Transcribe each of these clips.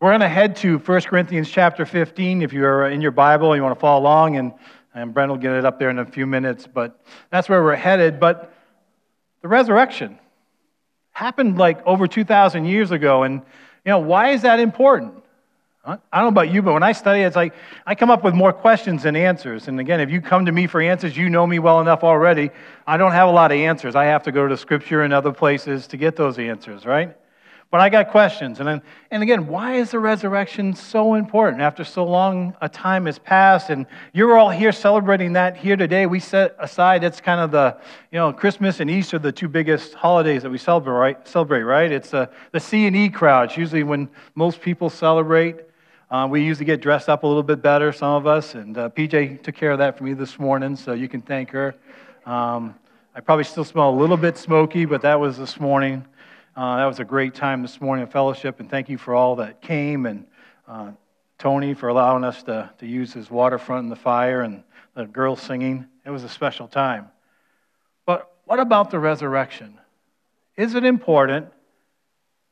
We're going to head to 1 Corinthians chapter 15 if you're in your Bible and you want to follow along, and, and Brent will get it up there in a few minutes, but that's where we're headed. But the resurrection happened like over 2,000 years ago, and you know, why is that important? I don't know about you, but when I study, it's like I come up with more questions than answers. And again, if you come to me for answers, you know me well enough already. I don't have a lot of answers. I have to go to Scripture and other places to get those answers, right? But I got questions. And, then, and again, why is the resurrection so important after so long a time has passed? And you're all here celebrating that here today. We set aside, it's kind of the, you know, Christmas and Easter, the two biggest holidays that we celebrate, right? Celebrate, right? It's uh, the C and E crowd. It's usually when most people celebrate. Uh, we usually get dressed up a little bit better, some of us. And uh, PJ took care of that for me this morning, so you can thank her. Um, I probably still smell a little bit smoky, but that was this morning. Uh, that was a great time this morning of fellowship, and thank you for all that came, and uh, Tony for allowing us to, to use his waterfront and the fire, and the girls singing. It was a special time. But what about the resurrection? Is it important?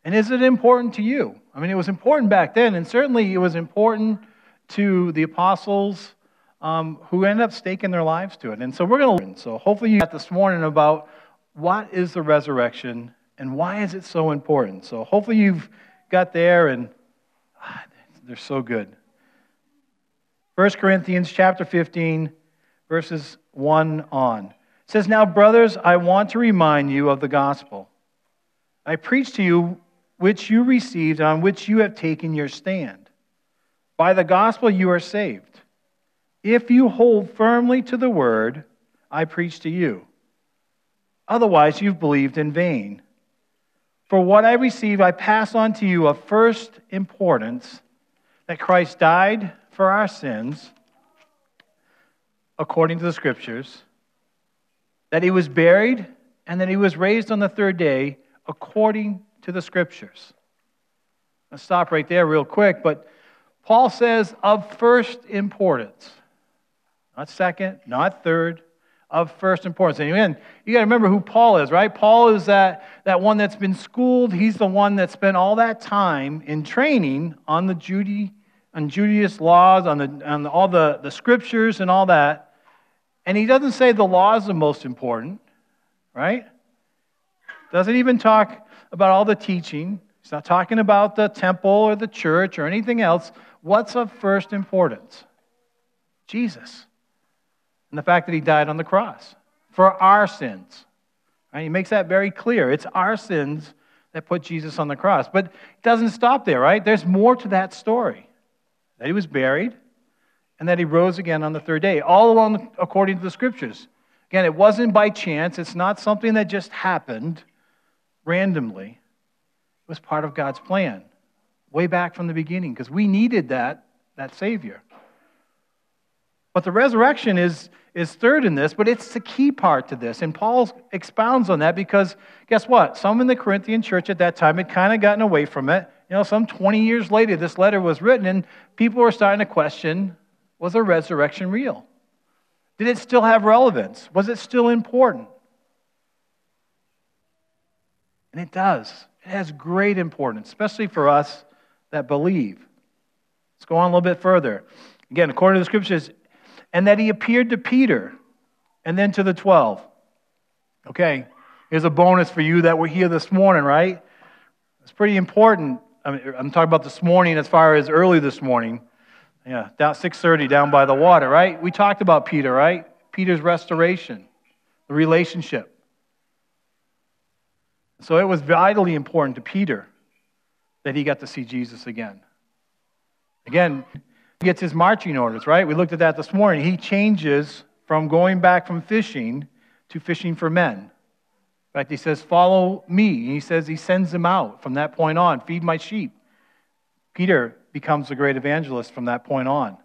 And is it important to you? I mean, it was important back then, and certainly it was important to the apostles um, who ended up staking their lives to it. And so we're going to learn. So hopefully you got this morning about what is the resurrection and why is it so important? So hopefully you've got there and ah, they're so good. 1 Corinthians chapter 15 verses 1 on. It says, "Now brothers, I want to remind you of the gospel. I preached to you which you received on which you have taken your stand. By the gospel you are saved. If you hold firmly to the word I preached to you. Otherwise you've believed in vain." For what I received, I pass on to you of first importance that Christ died for our sins, according to the Scriptures, that he was buried, and that he was raised on the third day, according to the Scriptures. I'll stop right there, real quick, but Paul says of first importance, not second, not third, of first importance. And again, you got to remember who Paul is, right? Paul is that, that one that's been schooled. He's the one that spent all that time in training on the Judy, on Judaist laws, on, the, on all the, the scriptures and all that. And he doesn't say the law is the most important, right? Doesn't even talk about all the teaching. He's not talking about the temple or the church or anything else. What's of first importance? Jesus and the fact that he died on the cross for our sins. Right? He makes that very clear. It's our sins that put Jesus on the cross. But it doesn't stop there, right? There's more to that story that he was buried and that he rose again on the third day, all along according to the scriptures. Again, it wasn't by chance, it's not something that just happened randomly. It was part of God's plan way back from the beginning because we needed that, that Savior. But the resurrection is, is third in this, but it's the key part to this. And Paul expounds on that because guess what? Some in the Corinthian church at that time had kind of gotten away from it. You know, some 20 years later, this letter was written, and people were starting to question was the resurrection real? Did it still have relevance? Was it still important? And it does. It has great importance, especially for us that believe. Let's go on a little bit further. Again, according to the scriptures, and that he appeared to Peter and then to the 12. Okay, here's a bonus for you that we're here this morning, right? It's pretty important. I mean, I'm talking about this morning as far as early this morning. Yeah, down 6:30 down by the water, right? We talked about Peter, right? Peter's restoration, the relationship. So it was vitally important to Peter that he got to see Jesus again. Again, gets his marching orders, right? We looked at that this morning. He changes from going back from fishing to fishing for men. In fact, he says, Follow me. And he says he sends them out from that point on, feed my sheep. Peter becomes a great evangelist from that point on,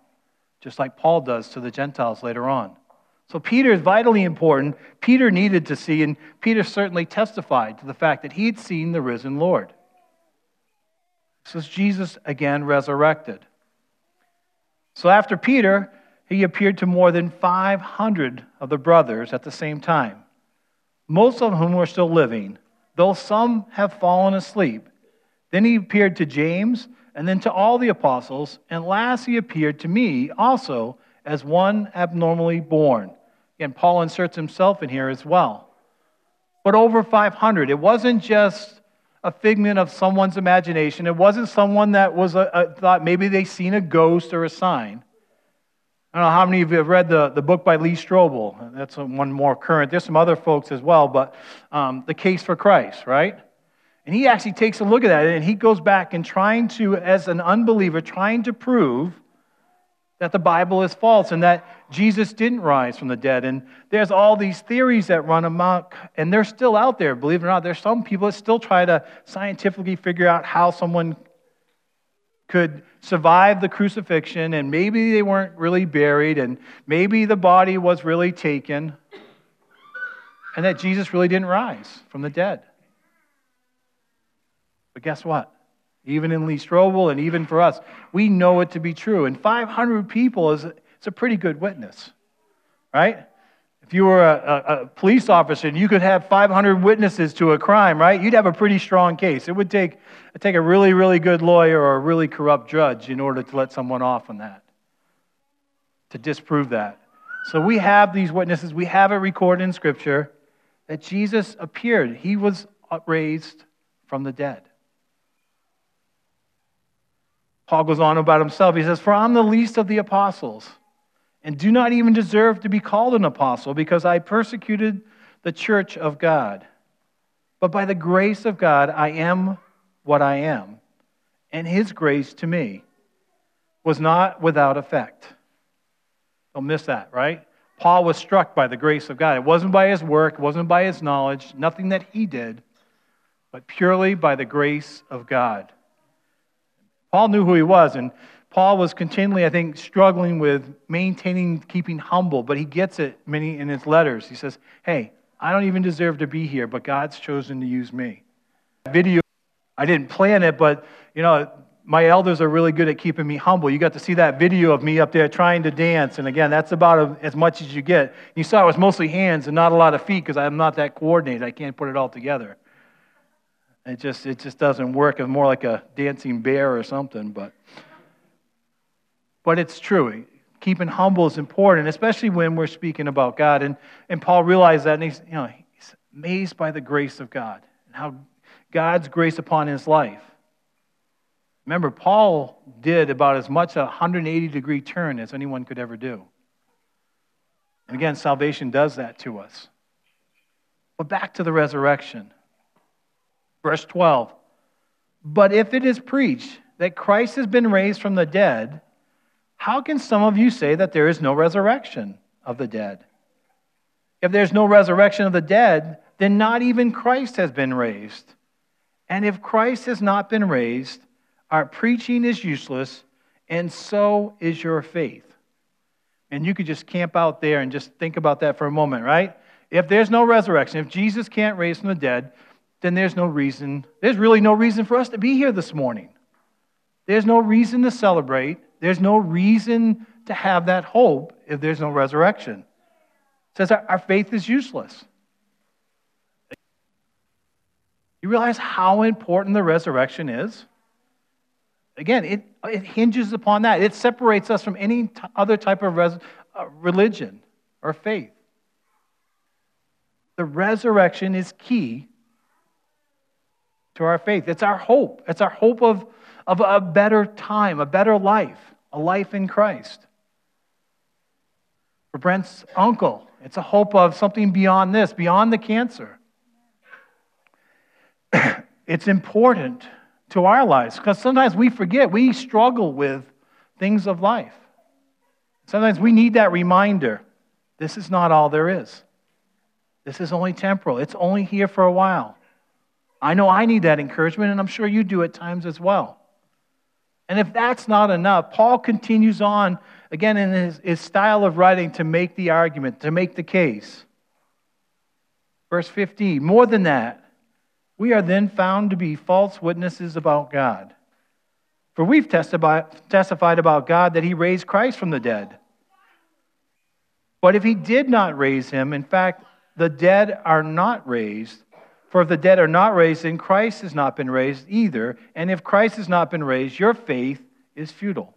just like Paul does to the Gentiles later on. So Peter is vitally important. Peter needed to see, and Peter certainly testified to the fact that he had seen the risen Lord. This is Jesus again resurrected. So after Peter, he appeared to more than 500 of the brothers at the same time, most of whom were still living, though some have fallen asleep. Then he appeared to James, and then to all the apostles, and last he appeared to me also as one abnormally born. Again, Paul inserts himself in here as well. But over 500. It wasn't just a figment of someone's imagination. It wasn't someone that was a, a, thought maybe they seen a ghost or a sign. I don't know how many of you have read the, the book by Lee Strobel. That's one more current. There's some other folks as well, but um, The Case for Christ, right? And he actually takes a look at that and he goes back and trying to, as an unbeliever, trying to prove that the Bible is false and that Jesus didn't rise from the dead. And there's all these theories that run amok, and they're still out there, believe it or not. There's some people that still try to scientifically figure out how someone could survive the crucifixion, and maybe they weren't really buried, and maybe the body was really taken, and that Jesus really didn't rise from the dead. But guess what? Even in Lee Strobel and even for us, we know it to be true. And 500 people is it's a pretty good witness, right? If you were a, a, a, police officer and you could have 500 witnesses to a crime, right? You'd have a pretty strong case. It would take, take a really, really good lawyer or a really corrupt judge in order to let someone off on that, to disprove that. So we have these witnesses. We have it recorded in Scripture that Jesus appeared. He was raised from the dead. Paul goes on about himself. He says, For I'm the least of the apostles, and do not even deserve to be called an apostle, because I persecuted the church of God. But by the grace of God, I am what I am, and his grace to me was not without effect. Don't miss that, right? Paul was struck by the grace of God. It wasn't by his work, it wasn't by his knowledge, nothing that he did, but purely by the grace of God. Paul knew who he was, and Paul was continually, I think, struggling with maintaining, keeping humble, but he gets it many in his letters. He says, Hey, I don't even deserve to be here, but God's chosen to use me. Video, I didn't plan it, but you know, my elders are really good at keeping me humble. You got to see that video of me up there trying to dance, and again, that's about as much as you get. You saw it was mostly hands and not a lot of feet because I'm not that coordinated. I can't put it all together. It just, it just doesn't work. It's more like a dancing bear or something. But, but it's true. Keeping humble is important, especially when we're speaking about God. And, and Paul realized that, and he's, you know, he's amazed by the grace of God and how God's grace upon his life. Remember, Paul did about as much a 180 degree turn as anyone could ever do. And again, salvation does that to us. But back to the resurrection. Verse 12. But if it is preached that Christ has been raised from the dead, how can some of you say that there is no resurrection of the dead? If there's no resurrection of the dead, then not even Christ has been raised. And if Christ has not been raised, our preaching is useless, and so is your faith. And you could just camp out there and just think about that for a moment, right? If there's no resurrection, if Jesus can't raise from the dead, then there's no reason, there's really no reason for us to be here this morning. There's no reason to celebrate. There's no reason to have that hope if there's no resurrection. It says our, faith is useless. You realize how important the resurrection is? Again, it, it hinges upon that. It separates us from any t- other type of res- uh, religion or faith. The resurrection is key to our faith. It's our hope. It's our hope of, of a better time, a better life, a life in Christ. For Brent's uncle, it's a hope of something beyond this, beyond the cancer. it's important to our lives because sometimes we forget, we struggle with things of life. Sometimes we need that reminder this is not all there is. This is only temporal, it's only here for a while. I know I need that encouragement, and I'm sure you do at times as well. And if that's not enough, Paul continues on, again, in his, his style of writing to make the argument, to make the case. Verse 15 More than that, we are then found to be false witnesses about God. For we've testified about God that he raised Christ from the dead. But if he did not raise him, in fact, the dead are not raised, For if the dead are not raised, then Christ has not been raised either. And if Christ has not been raised, your faith is futile.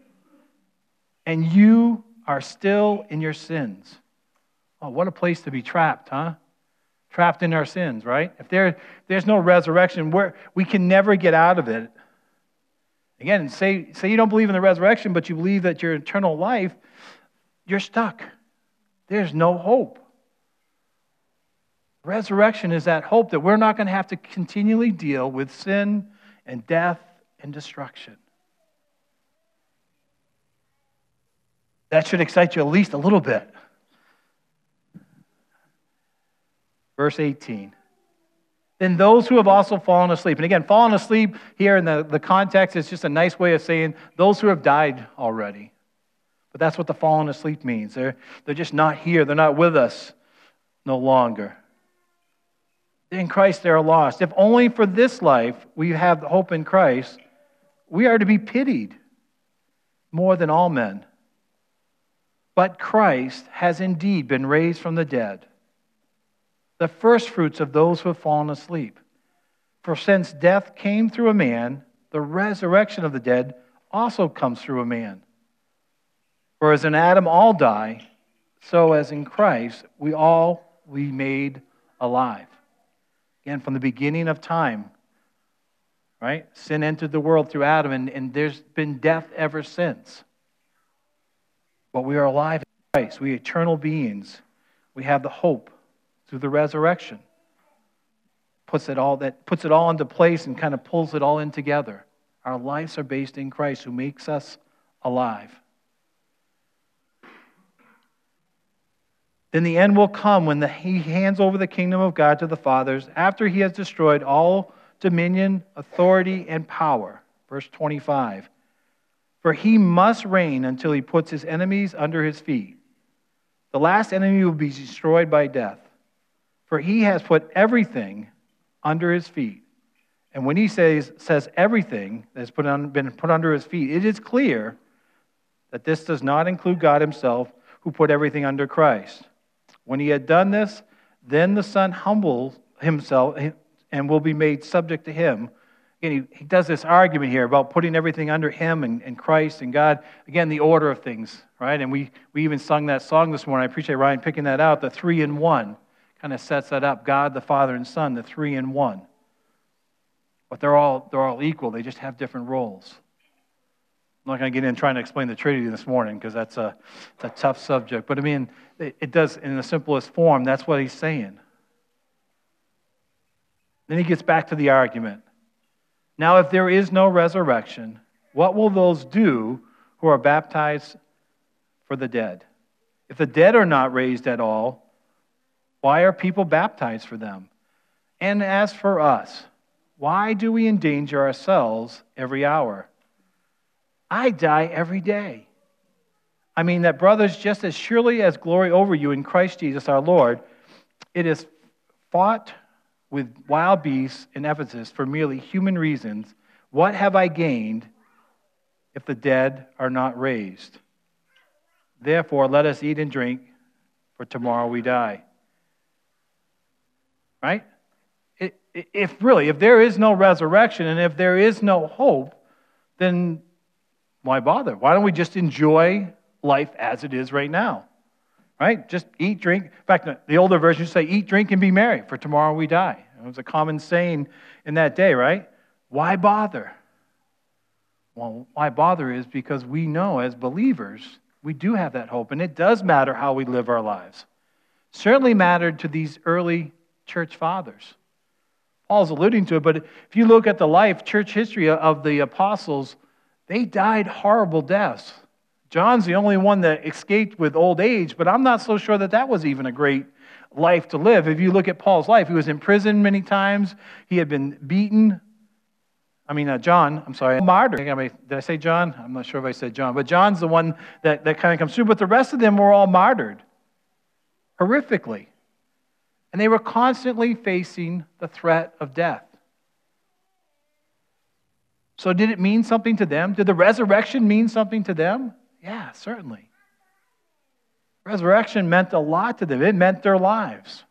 And you are still in your sins. Oh, what a place to be trapped, huh? Trapped in our sins, right? If there, there's no resurrection, we we can never get out of it. Again, say, say you don't believe in the resurrection, but you believe that your eternal life, you're stuck. There's no hope. Resurrection is that hope that we're not going to have to continually deal with sin and death and destruction. That should excite you at least a little bit. Verse 18. Then those who have also fallen asleep. And again, fallen asleep here in the, the context is just a nice way of saying those who have died already. But that's what the fallen asleep means. They're, they're just not here, they're not with us no longer. In Christ, they're lost. If only for this life we have hope in Christ, we are to be pitied more than all men. But Christ has indeed been raised from the dead, the firstfruits of those who have fallen asleep. For since death came through a man, the resurrection of the dead also comes through a man. For as in Adam all die, so as in Christ we all we made alive. Again, from the beginning of time, right? Sin entered the world through Adam, and, and there's been death ever since. But we are alive in Christ. We eternal beings. We have the hope through the resurrection. Puts it all that puts it all into place and kind of pulls it all in together. Our lives are based in Christ who makes us alive. Then the end will come when the, he hands over the kingdom of God to the fathers after he has destroyed all dominion, authority, and power. Verse 25. For he must reign until he puts his enemies under his feet. The last enemy will be destroyed by death. For he has put everything under his feet. And when he says, says everything that has put on, been put under his feet, it is clear that this does not include God himself, who put everything under Christ. When he had done this, then the Son humbles himself and will be made subject to him. Again, he, he does this argument here about putting everything under him and, and Christ and God. Again, the order of things, right? And we, we even sung that song this morning. I appreciate Ryan picking that out. The three in one kind of sets that up God, the Father, and Son, the three in one. But they're all, they're all equal, they just have different roles. I'm not going to get in trying to explain the Trinity this morning because that's a, a tough subject. But I mean, it, it does, in the simplest form, that's what he's saying. Then he gets back to the argument. Now, if there is no resurrection, what will those do who are baptized for the dead? If the dead are not raised at all, why are people baptized for them? And as for us, why do we endanger ourselves every hour? I die every day. I mean, that, brothers, just as surely as glory over you in Christ Jesus our Lord, it is fought with wild beasts in Ephesus for merely human reasons. What have I gained if the dead are not raised? Therefore, let us eat and drink, for tomorrow we die. Right? If really, if there is no resurrection and if there is no hope, then why bother? Why don't we just enjoy life as it is right now? Right? Just eat, drink. In fact, the older versions say, eat, drink, and be merry, for tomorrow we die. It was a common saying in that day, right? Why bother? Well, why bother is because we know as believers, we do have that hope, and it does matter how we live our lives. Certainly mattered to these early church fathers. Paul's alluding to it, but if you look at the life, church history of the apostles, they died horrible deaths. John's the only one that escaped with old age, but I'm not so sure that that was even a great life to live. If you look at Paul's life, he was in prison many times, he had been beaten. I mean, uh, John, I'm sorry, martyr. Did I say John? I'm not sure if I said John, but John's the one that, that kind of comes through, but the rest of them were all martyred horrifically. And they were constantly facing the threat of death. So, did it mean something to them? Did the resurrection mean something to them? Yeah, certainly. Resurrection meant a lot to them, it meant their lives.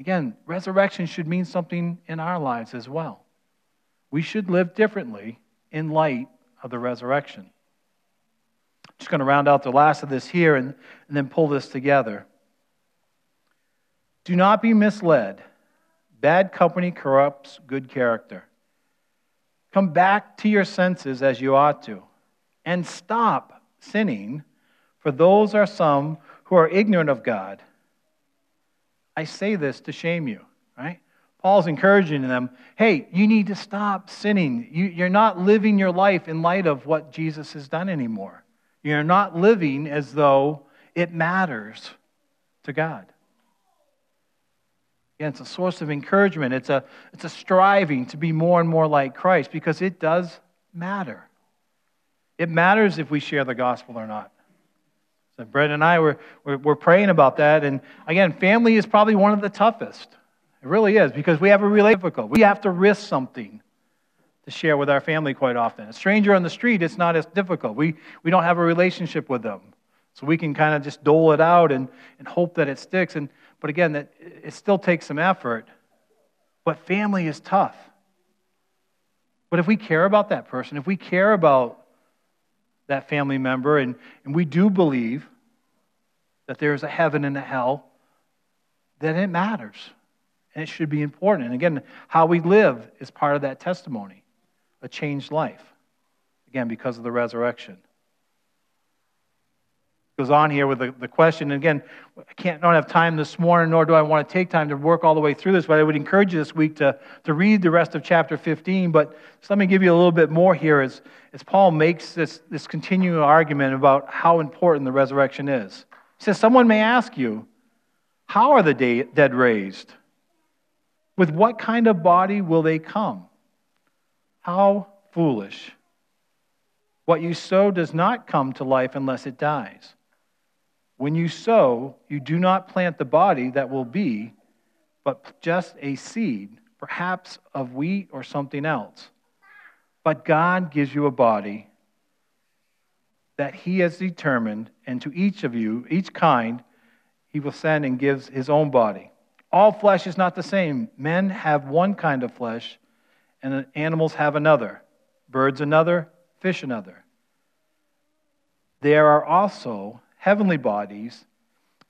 Again, resurrection should mean something in our lives as well. We should live differently in light of the resurrection. Just going to round out the last of this here and, and then pull this together. Do not be misled. Bad company corrupts good character. Come back to your senses as you ought to, and stop sinning, for those are some who are ignorant of God. I say this to shame you, right? Paul's encouraging them hey, you need to stop sinning. You, are not living your life in light of what Jesus has done anymore. You're not living as though it matters to God. Again, it's a source of encouragement. It's a, it's a striving to be more and more like Christ because it does matter. It matters if we share the gospel or not. So Brett and I were, were, were praying about that. And again, family is probably one of the toughest. It really is because we have a relationship. We have to risk something to share with our family quite often. A stranger on the street, it's not as difficult. We, we don't have a relationship with them. So we can kind of just dole it out and, and hope that it sticks. And but again, that it still takes some effort. But family is tough. But if we care about that person, if we care about that family member, and, and we do believe that there's a heaven and a hell, then it matters. And it should be important. And again, how we live is part of that testimony a changed life. Again, because of the resurrection goes on here with the, the question. And again, I can't don't have time this morning, nor do I want to take time to work all the way through this, but I would encourage you this week to, to read the rest of chapter 15. But just let me give you a little bit more here as, as Paul makes this, this continuing argument about how important the resurrection is. He says, Someone may ask you, How are the dead raised? With what kind of body will they come? How foolish. What you sow does not come to life unless it dies. When you sow, you do not plant the body that will be, but just a seed, perhaps of wheat or something else. But God gives you a body that He has determined, and to each of you, each kind, He will send and gives His own body. All flesh is not the same. Men have one kind of flesh, and animals have another, birds another, fish another. There are also heavenly bodies,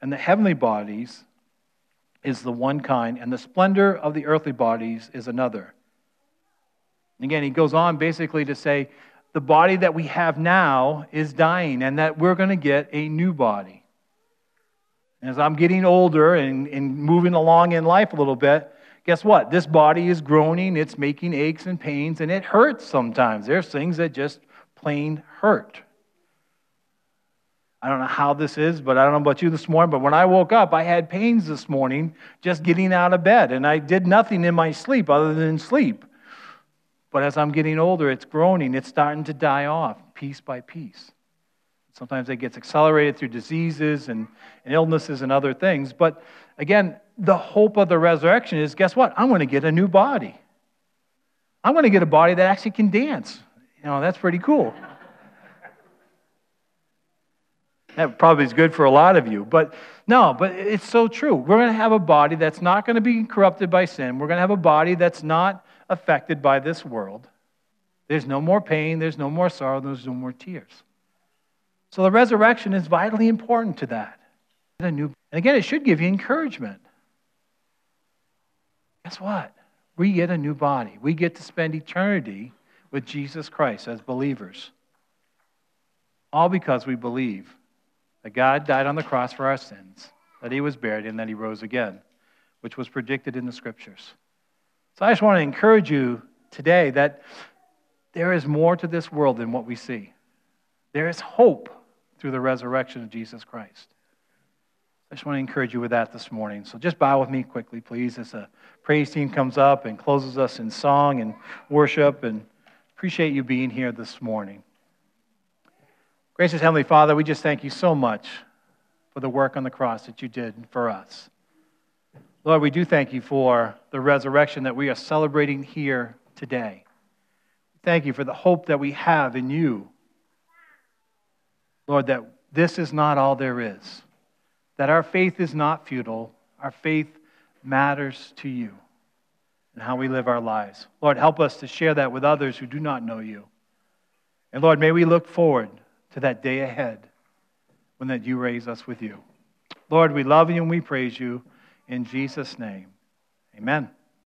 and the heavenly bodies is the one kind, and the splendor of the earthly bodies is another. And Again, he goes on basically to say the body that we have now is dying, and that we're going to get a new body. As I'm getting older and, and moving along in life a little bit, guess what? This body is groaning, it's making aches and pains, and it hurts sometimes. There's things that just plain hurt. I don't know how this is, but I don't know about you this morning, but when I woke up, I had pains this morning just getting out of bed, and I did nothing in my sleep other than sleep. But as I'm getting older, it's groaning, it's starting to die off piece by piece. Sometimes it gets accelerated through diseases and, and illnesses and other things. But again, the hope of the resurrection is guess what? I'm going to get a new body. I'm going to get a body that actually can dance. You know, that's pretty cool. That probably is good for a lot of you. But no, but it's so true. We're going to have a body that's not going to be corrupted by sin. We're going to have a body that's not affected by this world. There's no more pain, there's no more sorrow, there's no more tears. So the resurrection is vitally important to that. And again, it should give you encouragement. Guess what? We get a new body. We get to spend eternity with Jesus Christ as believers. All because we believe that God died on the cross for our sins, that he was buried, and that he rose again, which was predicted in the scriptures. So I just want to encourage you today that there is more to this world than what we see. There is hope through the resurrection of Jesus Christ. I just want to encourage you with that this morning. So just bow with me quickly, please, as the praise team comes up and closes us in song and worship. And appreciate you being here this morning. Gracious Heavenly Father, we just thank you so much for the work on the cross that you did for us. Lord, we do thank you for the resurrection that we are celebrating here today. Thank you for the hope that we have in you. Lord, that this is not all there is, that our faith is not futile, our faith matters to you and how we live our lives. Lord, help us to share that with others who do not know you. And Lord, may we look forward to that day ahead when that you raise us with you. Lord, we love you and we praise you in Jesus' name. Amen.